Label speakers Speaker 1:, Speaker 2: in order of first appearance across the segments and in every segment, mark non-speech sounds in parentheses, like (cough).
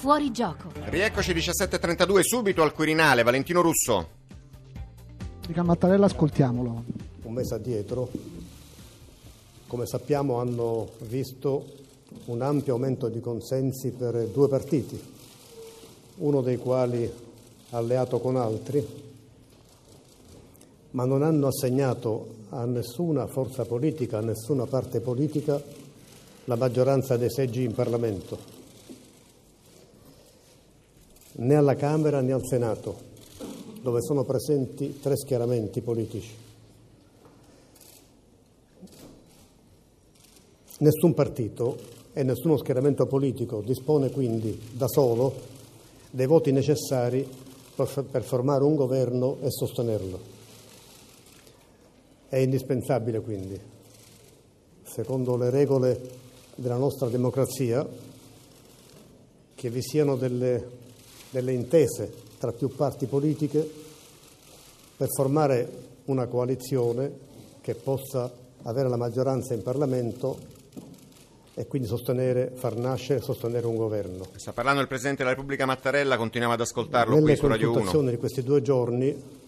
Speaker 1: Fuori gioco.
Speaker 2: Rieccoci 17.32 subito al Quirinale. Valentino Russo.
Speaker 3: Dica Mattarella, ascoltiamolo.
Speaker 4: Un mese addietro, come sappiamo, hanno visto un ampio aumento di consensi per due partiti, uno dei quali alleato con altri, ma non hanno assegnato a nessuna forza politica, a nessuna parte politica, la maggioranza dei seggi in Parlamento, né alla Camera né al Senato, dove sono presenti tre schieramenti politici. Nessun partito e nessuno schieramento politico dispone quindi da solo dei voti necessari per formare un governo e sostenerlo. È indispensabile quindi, secondo le regole della nostra democrazia, che vi siano delle, delle intese tra più parti politiche per formare una coalizione che possa avere la maggioranza in Parlamento e quindi sostenere, far nascere e sostenere un governo.
Speaker 2: Sta parlando il Presidente della Repubblica Mattarella, continuiamo ad ascoltarlo
Speaker 4: Nelle
Speaker 2: qui su Radio 1.
Speaker 4: consultazioni di questi due giorni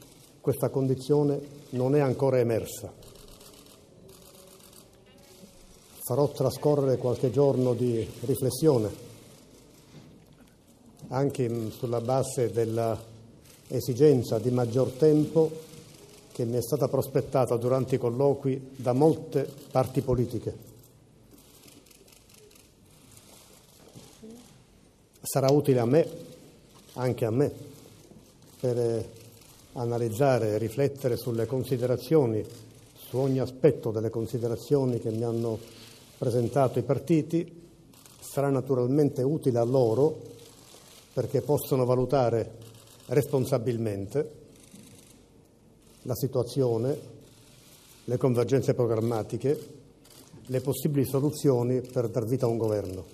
Speaker 4: questa condizione non è ancora emersa. Farò trascorrere qualche giorno di riflessione, anche sulla base dell'esigenza di maggior tempo che mi è stata prospettata durante i colloqui da molte parti politiche. Sarà utile a me, anche a me, per analizzare e riflettere sulle considerazioni, su ogni aspetto delle considerazioni che mi hanno presentato i partiti, sarà naturalmente utile a loro perché possono valutare responsabilmente la situazione, le convergenze programmatiche, le possibili soluzioni per dar vita a un governo.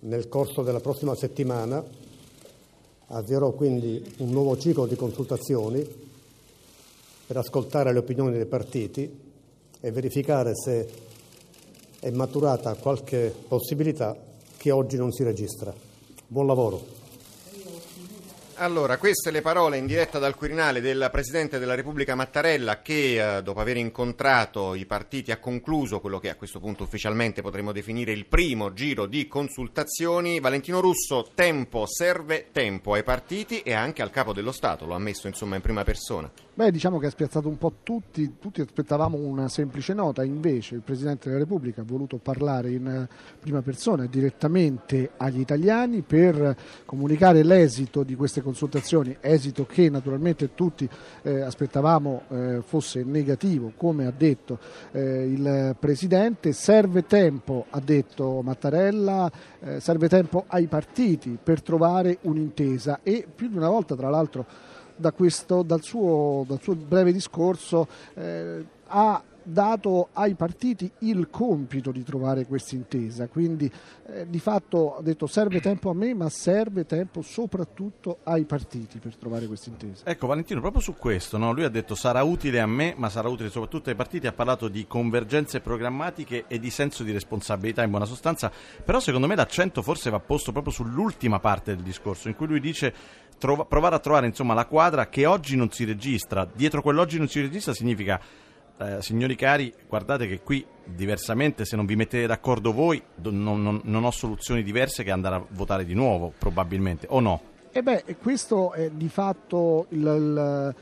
Speaker 4: Nel corso della prossima settimana Avvierò quindi un nuovo ciclo di consultazioni per ascoltare le opinioni dei partiti e verificare se è maturata qualche possibilità che oggi non si registra. Buon lavoro.
Speaker 2: Allora, queste le parole in diretta dal Quirinale del Presidente della Repubblica Mattarella che eh, dopo aver incontrato i partiti ha concluso quello che a questo punto ufficialmente potremmo definire il primo giro di consultazioni. Valentino Russo, tempo, serve tempo ai partiti e anche al Capo dello Stato, lo ha messo insomma in prima persona.
Speaker 3: Beh, diciamo che ha spiazzato un po' tutti, tutti aspettavamo una semplice nota, invece il Presidente della Repubblica ha voluto parlare in eh, prima persona direttamente agli italiani per comunicare l'esito di queste consultazioni, esito che naturalmente tutti eh, aspettavamo eh, fosse negativo, come ha detto eh, il Presidente, serve tempo, ha detto Mattarella, eh, serve tempo ai partiti per trovare un'intesa e più di una volta tra l'altro da questo, dal, suo, dal, suo, breve discorso eh, ha dato ai partiti il compito di trovare questa intesa, quindi eh, di fatto ha detto serve tempo a me ma serve tempo soprattutto ai partiti per trovare questa intesa.
Speaker 5: Ecco Valentino, proprio su questo, no? lui ha detto sarà utile a me ma sarà utile soprattutto ai partiti, ha parlato di convergenze programmatiche e di senso di responsabilità in buona sostanza, però secondo me l'accento forse va posto proprio sull'ultima parte del discorso in cui lui dice trova, provare a trovare insomma, la quadra che oggi non si registra, dietro quell'oggi non si registra significa eh, signori cari, guardate che qui diversamente se non vi mettete d'accordo voi non, non, non, ho soluzioni diverse che andare a votare di nuovo probabilmente, o no?
Speaker 3: E beh, questo è di fatto il, il,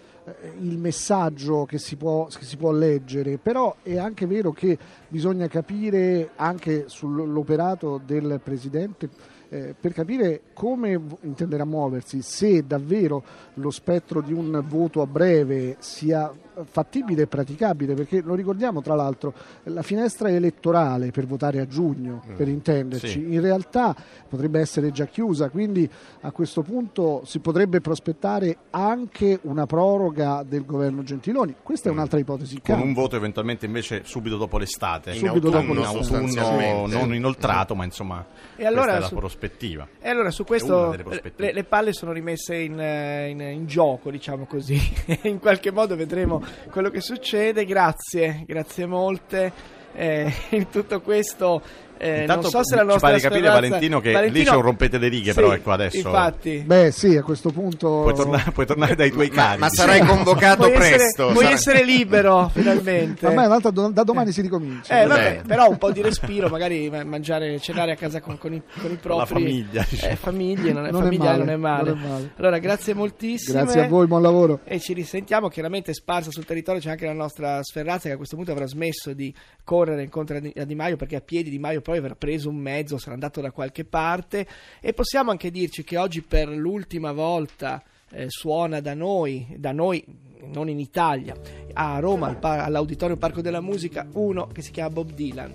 Speaker 3: il messaggio che si, può, che si, può, leggere, però è anche vero che bisogna capire anche sull'operato del Presidente eh, per capire come intenderà muoversi, se davvero lo spettro di un voto a breve sia fattibile e praticabile, perché lo ricordiamo tra l'altro, la finestra elettorale per votare a giugno, mm. per intenderci, sì. in realtà potrebbe essere già chiusa, quindi a questo punto si potrebbe prospettare anche una proroga del governo Gentiloni. Questa è mm. un'altra ipotesi.
Speaker 5: Con un voto eventualmente invece subito dopo l'estate,
Speaker 3: subito
Speaker 5: dopo
Speaker 3: l'estate.
Speaker 5: autunno non inoltrato, ma insomma e allora, prospettiva.
Speaker 6: E allora su questo le, le, palle sono rimesse in, in, in gioco, diciamo così. (laughs) in qualche modo vedremo quello che succede. Grazie, grazie molte. Eh, in tutto questo
Speaker 5: Eh, non so se la nostra ci pare capire Valentino che Valentino... lì c'è un rompete le righe, sì, però ecco adesso.
Speaker 6: Infatti.
Speaker 3: Beh, sì, a questo punto
Speaker 5: puoi tornare, puoi tornare dai tuoi cari.
Speaker 2: Ma, sarai convocato
Speaker 6: puoi
Speaker 2: presto.
Speaker 6: Essere, puoi essere libero (laughs) finalmente.
Speaker 3: Ma da domani si ricomincia.
Speaker 6: Eh, vabbè, però un po' di respiro, magari mangiare, cenare a casa con, con, i, con i propri. La
Speaker 5: famiglia,
Speaker 6: eh,
Speaker 5: diciamo.
Speaker 6: eh, famiglie, non è, non, famiglia è non, è male. non è male. Allora, grazie moltissimo.
Speaker 3: Grazie a voi, buon lavoro.
Speaker 6: E ci risentiamo. Chiaramente sparsa sul territorio c'è anche la nostra Sferrazza che a questo punto avrà smesso di correre incontro a Di Maio perché a piedi Di Maio poi avrà preso un mezzo, sarà andato da qualche parte e possiamo anche dirci che oggi per l'ultima volta eh, suona da noi, da noi non in Italia, a Roma al par- all'Auditorio Parco della Musica uno che si chiama Bob Dylan.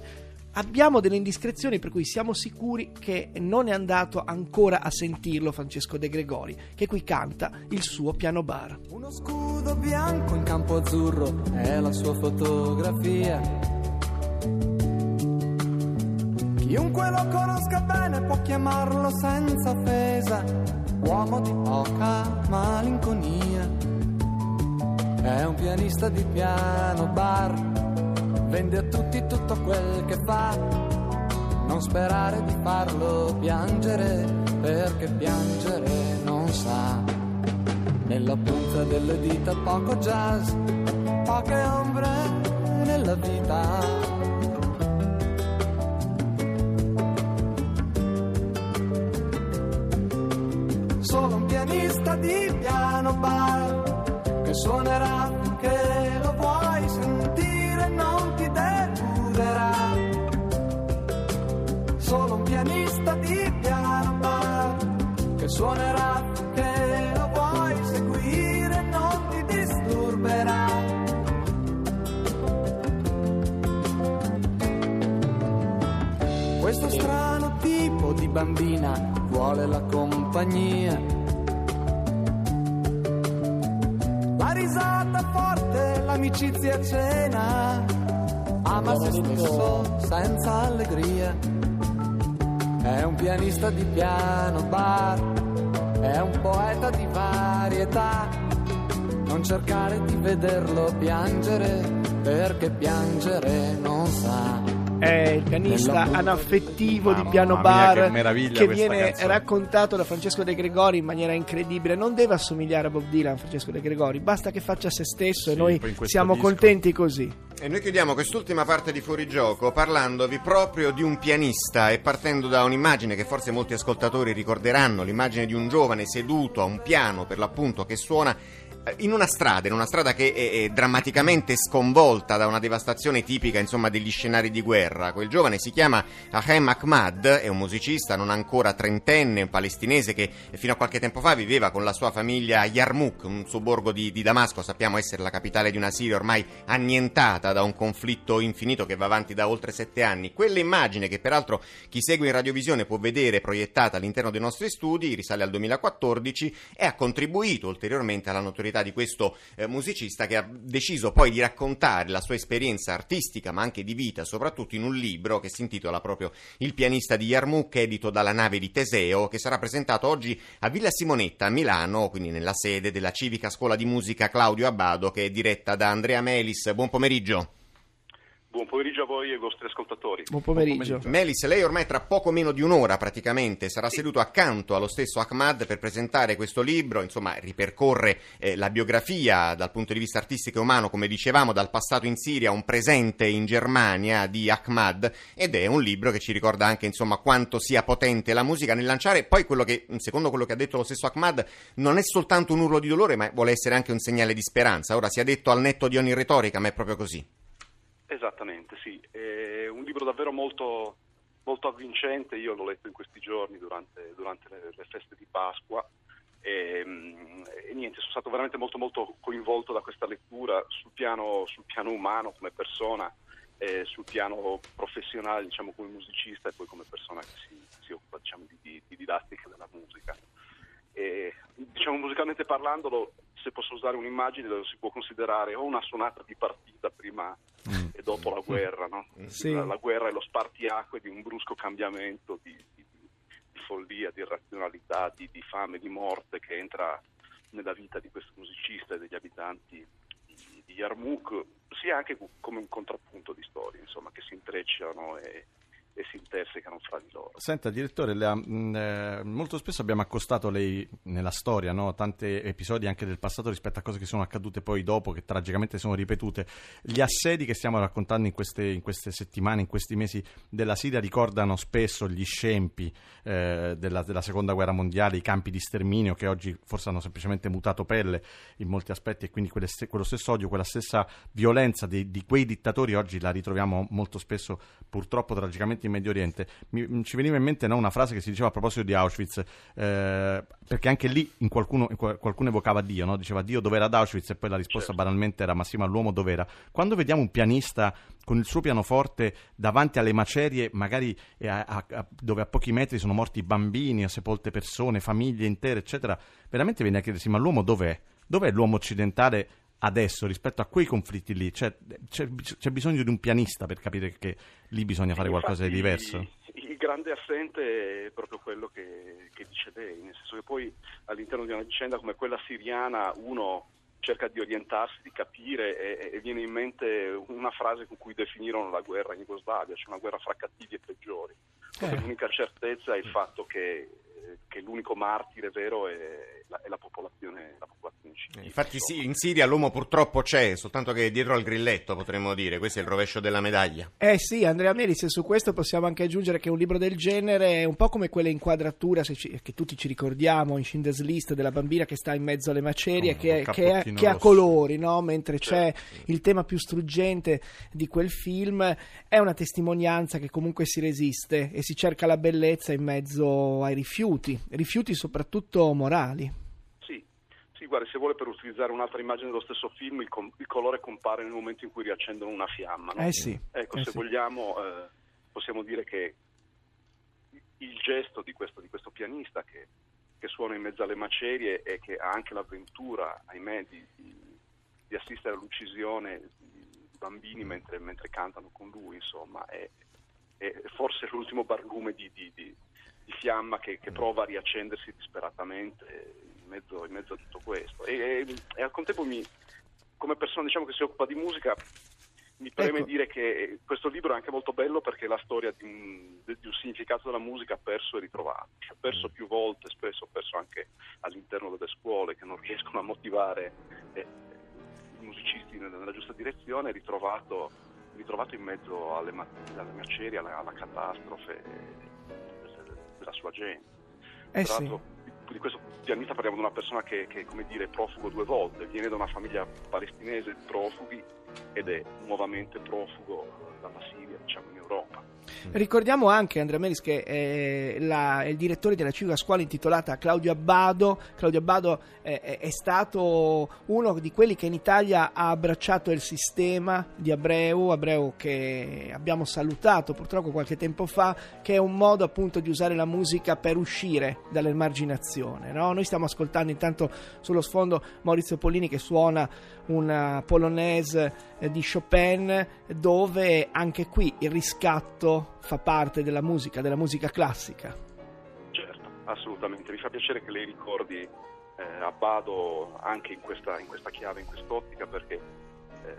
Speaker 6: Abbiamo delle indiscrezioni per cui siamo sicuri che non è andato ancora a sentirlo Francesco De Gregori, che qui canta il suo piano bar.
Speaker 1: Uno scudo bianco in campo azzurro è la sua fotografia. Chiunque lo conosca bene può chiamarlo senza offesa, uomo di poca malinconia. È un pianista di piano bar vende a tutti tutto quel che fa. Non sperare di farlo piangere, perché piangere non sa. Nella punta delle dita poco jazz, poche ombre nella vita. Di piano bar che suonerà finché lo vuoi sentire non ti deluderà. Solo un pianista di piano bar che suonerà che lo vuoi seguire, non ti disturberà. Questo strano tipo di bambina vuole la compagnia. Risata forte, l'amicizia a cena ama se stesso senza allegria. È un pianista di piano bar, è un poeta di varietà. Non cercare di vederlo piangere, perché piangere non sa
Speaker 6: è il pianista anaffettivo di Piano Bar che, che viene
Speaker 5: canzone.
Speaker 6: raccontato da Francesco De Gregori in maniera incredibile. Non deve assomigliare a Bob Dylan, Francesco De Gregori, basta che faccia se stesso sì, e noi siamo disco. contenti così.
Speaker 2: E noi chiudiamo quest'ultima parte di Fuorigioco parlandovi proprio di un pianista e partendo da un'immagine che forse molti ascoltatori ricorderanno, l'immagine di un giovane seduto a un piano per l'appunto che suona in una strada, in una strada che è, è, drammaticamente sconvolta da una devastazione tipica insomma, degli scenari di guerra. Quel giovane si chiama Ahem Ahmad, è un musicista non ancora trentenne, un palestinese che fino a qualche tempo fa viveva con la sua famiglia a Yarmouk, un sobborgo di, di Damasco, sappiamo essere la capitale di una Siria ormai annientata da un conflitto infinito che va avanti da oltre sette anni. Quell'immagine che peraltro chi segue in radiovisione può vedere proiettata all'interno dei nostri studi, risale al 2014 e ha contribuito ulteriormente alla notorietà personalità di questo eh, musicista che ha deciso poi di raccontare la sua esperienza artistica ma anche di vita, soprattutto in un libro che si intitola proprio Il pianista di Yarmouk, edito dalla nave di Teseo, che sarà presentato oggi a Villa Simonetta a Milano, quindi nella sede della Civica Scuola di Musica Claudio Abbado, che è diretta da Andrea Melis. Buon pomeriggio.
Speaker 7: Buon pomeriggio a voi e ai vostri ascoltatori.
Speaker 6: Buon pomeriggio.
Speaker 2: Melis, lei ormai tra poco meno di un'ora praticamente sarà sì. seduto accanto allo stesso Ahmad per presentare questo libro, insomma ripercorre eh, la biografia dal punto di vista artistico e umano, come dicevamo, dal passato in Siria a un presente in Germania di Ahmad ed è un libro che ci ricorda anche insomma quanto sia potente la musica nel lanciare poi quello che, secondo quello che ha detto lo stesso Ahmad, non è soltanto un urlo di dolore ma vuole essere anche un segnale di speranza. Ora si è detto al netto di ogni retorica, ma è proprio così.
Speaker 7: Esattamente, sì. È un libro davvero molto, molto avvincente, io l'ho letto in questi giorni durante, durante le, le, feste di Pasqua e, mm, e, niente, sono stato veramente molto, molto coinvolto da questa lettura sul piano, sul piano umano come persona, eh, sul piano professionale diciamo come musicista e poi come persona che si, si occupa diciamo, di, di, didattica della musica. E, diciamo, musicalmente parlando, se posso usare un'immagine, lo si può considerare o una suonata di partita prima mm. e dopo la guerra, no?
Speaker 6: sì.
Speaker 7: la, la, guerra è lo spartiacque di un brusco cambiamento di, di, di follia, di razionalità, di, di, fame, di morte che entra nella vita di questo musicista e degli abitanti di, di Yarmouk, sia anche come un contrappunto di storie insomma, che si intrecciano e, e si intersecano fra di loro.
Speaker 5: Senta, direttore, la, mh, eh, molto spesso abbiamo accostato lei nella storia, no? tanti episodi anche del passato rispetto a cose che sono accadute poi dopo, che tragicamente sono ripetute. Gli assedi che stiamo raccontando in queste, in queste settimane, in questi mesi della Siria, ricordano spesso gli scempi eh, della, della, seconda guerra mondiale, i campi di sterminio che oggi forse hanno semplicemente mutato pelle in molti aspetti e quindi quelle, quello stesso odio, quella stessa violenza di, di quei dittatori oggi la ritroviamo molto spesso purtroppo tragicamente in Medio Oriente. Mi, ci veniva in mente no, una frase che si diceva a proposito di Auschwitz, eh, perché anche lì in qualcuno, qualcuno, evocava Dio, no? diceva Dio dov'era ad Auschwitz e poi la risposta certo. banalmente era Massimo all'uomo dov'era. Quando vediamo un pianista con il suo pianoforte davanti alle macerie, magari a, a, a, dove a pochi metri sono morti bambini, sepolte persone, famiglie intere, eccetera, veramente viene a chiedersi ma l'uomo dov'è? Dov'è l'uomo occidentale adesso rispetto a quei conflitti lì? C'è, c'è, c'è, bisogno di un pianista per capire che lì bisogna fare qualcosa di diverso?
Speaker 7: Il grande assente è proprio quello che, che dice lei, nel senso che poi all'interno di una vicenda come quella siriana uno cerca di orientarsi, di capire e, e, viene in mente una frase con cui definirono la guerra in Jugoslavia, cioè una guerra fra cattivi e peggiori. Eh. L'unica certezza è il fatto che che l'unico martire vero è la, è la popolazione.
Speaker 2: Infatti sì, in Siria l'uomo purtroppo c'è, soltanto che è dietro al grilletto potremmo dire, questo è il rovescio della medaglia.
Speaker 6: Eh sì, Andrea Meris, su questo possiamo anche aggiungere che un libro del genere è un po' come quelle inquadrature ci, che tutti ci ricordiamo in Schindler's List della bambina che sta in mezzo alle macerie, oh, che, che, che ha colori, no? mentre certo. c'è il tema più struggente di quel film, è una testimonianza che comunque si resiste e si cerca la bellezza in mezzo ai rifiuti, rifiuti soprattutto morali.
Speaker 7: Guarda, se vuole per utilizzare un'altra immagine dello stesso film, il, com- il, colore compare nel momento in cui riaccendono una fiamma. No?
Speaker 6: Eh sì.
Speaker 7: Ecco,
Speaker 6: eh
Speaker 7: se
Speaker 6: sì.
Speaker 7: vogliamo, eh, possiamo dire che il gesto di questo, di questo pianista che, che, suona in mezzo alle macerie e che ha anche l'avventura, ahimè, di, di, di assistere all'uccisione di bambini mentre, mentre, cantano con lui, insomma, è, è forse l'ultimo barlume di, di, di, di fiamma che, che, prova a riaccendersi disperatamente mezzo, in mezzo a tutto questo. E, e, e, al contempo, mi, come persona diciamo, che si occupa di musica, mi preme ecco. dire che questo libro è anche molto bello perché è la storia di un, di un significato della musica perso e ritrovato. Ha perso mm. più volte, spesso perso anche all'interno delle scuole che non riescono a motivare eh, i musicisti nella, giusta direzione, ritrovato, ritrovato in mezzo alle, alle macerie, alla, alla catastrofe della sua gente.
Speaker 6: Eh Tra sì.
Speaker 7: Di questo pianista parliamo di una persona che, che come dire, è profugo due volte, viene da una famiglia palestinese profughi ed è nuovamente profugo dalla Siria, diciamo, in Europa.
Speaker 6: Ricordiamo anche Andrea Melis che è, la, è, il direttore della civica scuola intitolata Claudio Abbado. Claudio Abbado è, è, stato uno di quelli che in Italia ha abbracciato il sistema di Abreu, Abreu che abbiamo salutato purtroppo qualche tempo fa, che è un modo appunto di usare la musica per uscire dall'emarginazione. No? Noi stiamo ascoltando intanto sullo sfondo Maurizio Pollini che suona una polonaise eh, di Chopin dove anche qui il riscatto fa parte della musica, della musica classica.
Speaker 7: Certo, assolutamente. Mi fa piacere che lei ricordi eh, Abbado anche in questa, in questa, chiave, in quest'ottica, perché eh,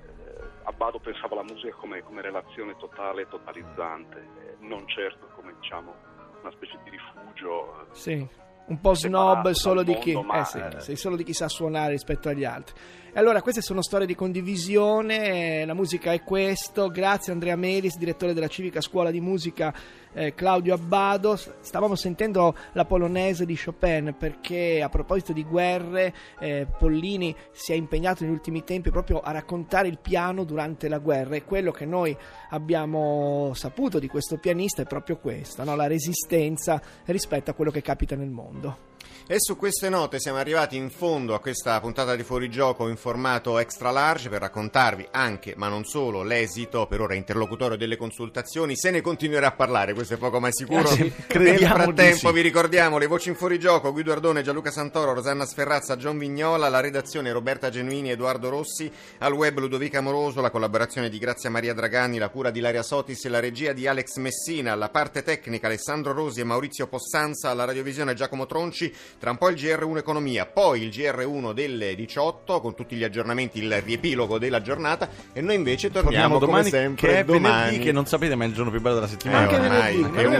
Speaker 7: Abbado pensava alla musica come, come relazione totale e totalizzante, eh, non certo come diciamo una specie di rifugio.
Speaker 6: Eh, sì un po' snob solo di, chi, eh sì, sì, solo di chi sa suonare rispetto agli altri. E allora queste sono storie di condivisione, la musica è questo, grazie Andrea Melis, direttore della Civica Scuola di Musica eh, Claudio Abbado, stavamo sentendo la polonese di Chopin perché a proposito di guerre eh, Pollini si è impegnato negli ultimi tempi proprio a raccontare il piano durante la guerra e quello che noi abbiamo saputo di questo pianista è proprio questo, no? la resistenza rispetto a quello che capita nel mondo.
Speaker 2: E su queste note siamo arrivati in fondo a questa puntata di Fuorigioco in formato extra large per raccontarvi anche, ma non solo, l'esito per ora interlocutorio delle consultazioni. Se ne continuerà a parlare, questo è poco ma sicuro.
Speaker 6: Eh,
Speaker 2: Nel frattempo sì. vi ricordiamo le voci in fuorigioco, Guido Ardone, Gianluca Santoro, Rosanna Sferrazza, John Vignola, la redazione Roberta Genuini, Edoardo Rossi, al web Ludovica Amoroso, la collaborazione di Grazia Maria Dragani, la cura di Laria Sotis e la regia di Alex Messina, la parte tecnica Alessandro Rosi e Maurizio Possanza, la radiovisione Giacomo Tronci 15, tra un po' il GR1 Economia, poi il GR1 delle 18 con tutti gli aggiornamenti, il riepilogo della giornata e noi invece torniamo,
Speaker 5: Torniamo domani,
Speaker 2: come sempre
Speaker 5: che è
Speaker 2: domani.
Speaker 5: venerdì, che non sapete ma è il giorno più bello della
Speaker 2: Eh,
Speaker 5: settimana.
Speaker 6: Anche
Speaker 2: ormai, è un,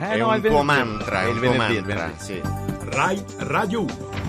Speaker 5: eh?
Speaker 2: è
Speaker 5: no,
Speaker 2: un
Speaker 5: è il
Speaker 2: tuo mantra, è
Speaker 5: È
Speaker 2: un
Speaker 5: il
Speaker 2: tuo
Speaker 5: venerdì, è il
Speaker 2: mantra,
Speaker 5: venerdì.
Speaker 2: sì.
Speaker 8: Rai Radio 1.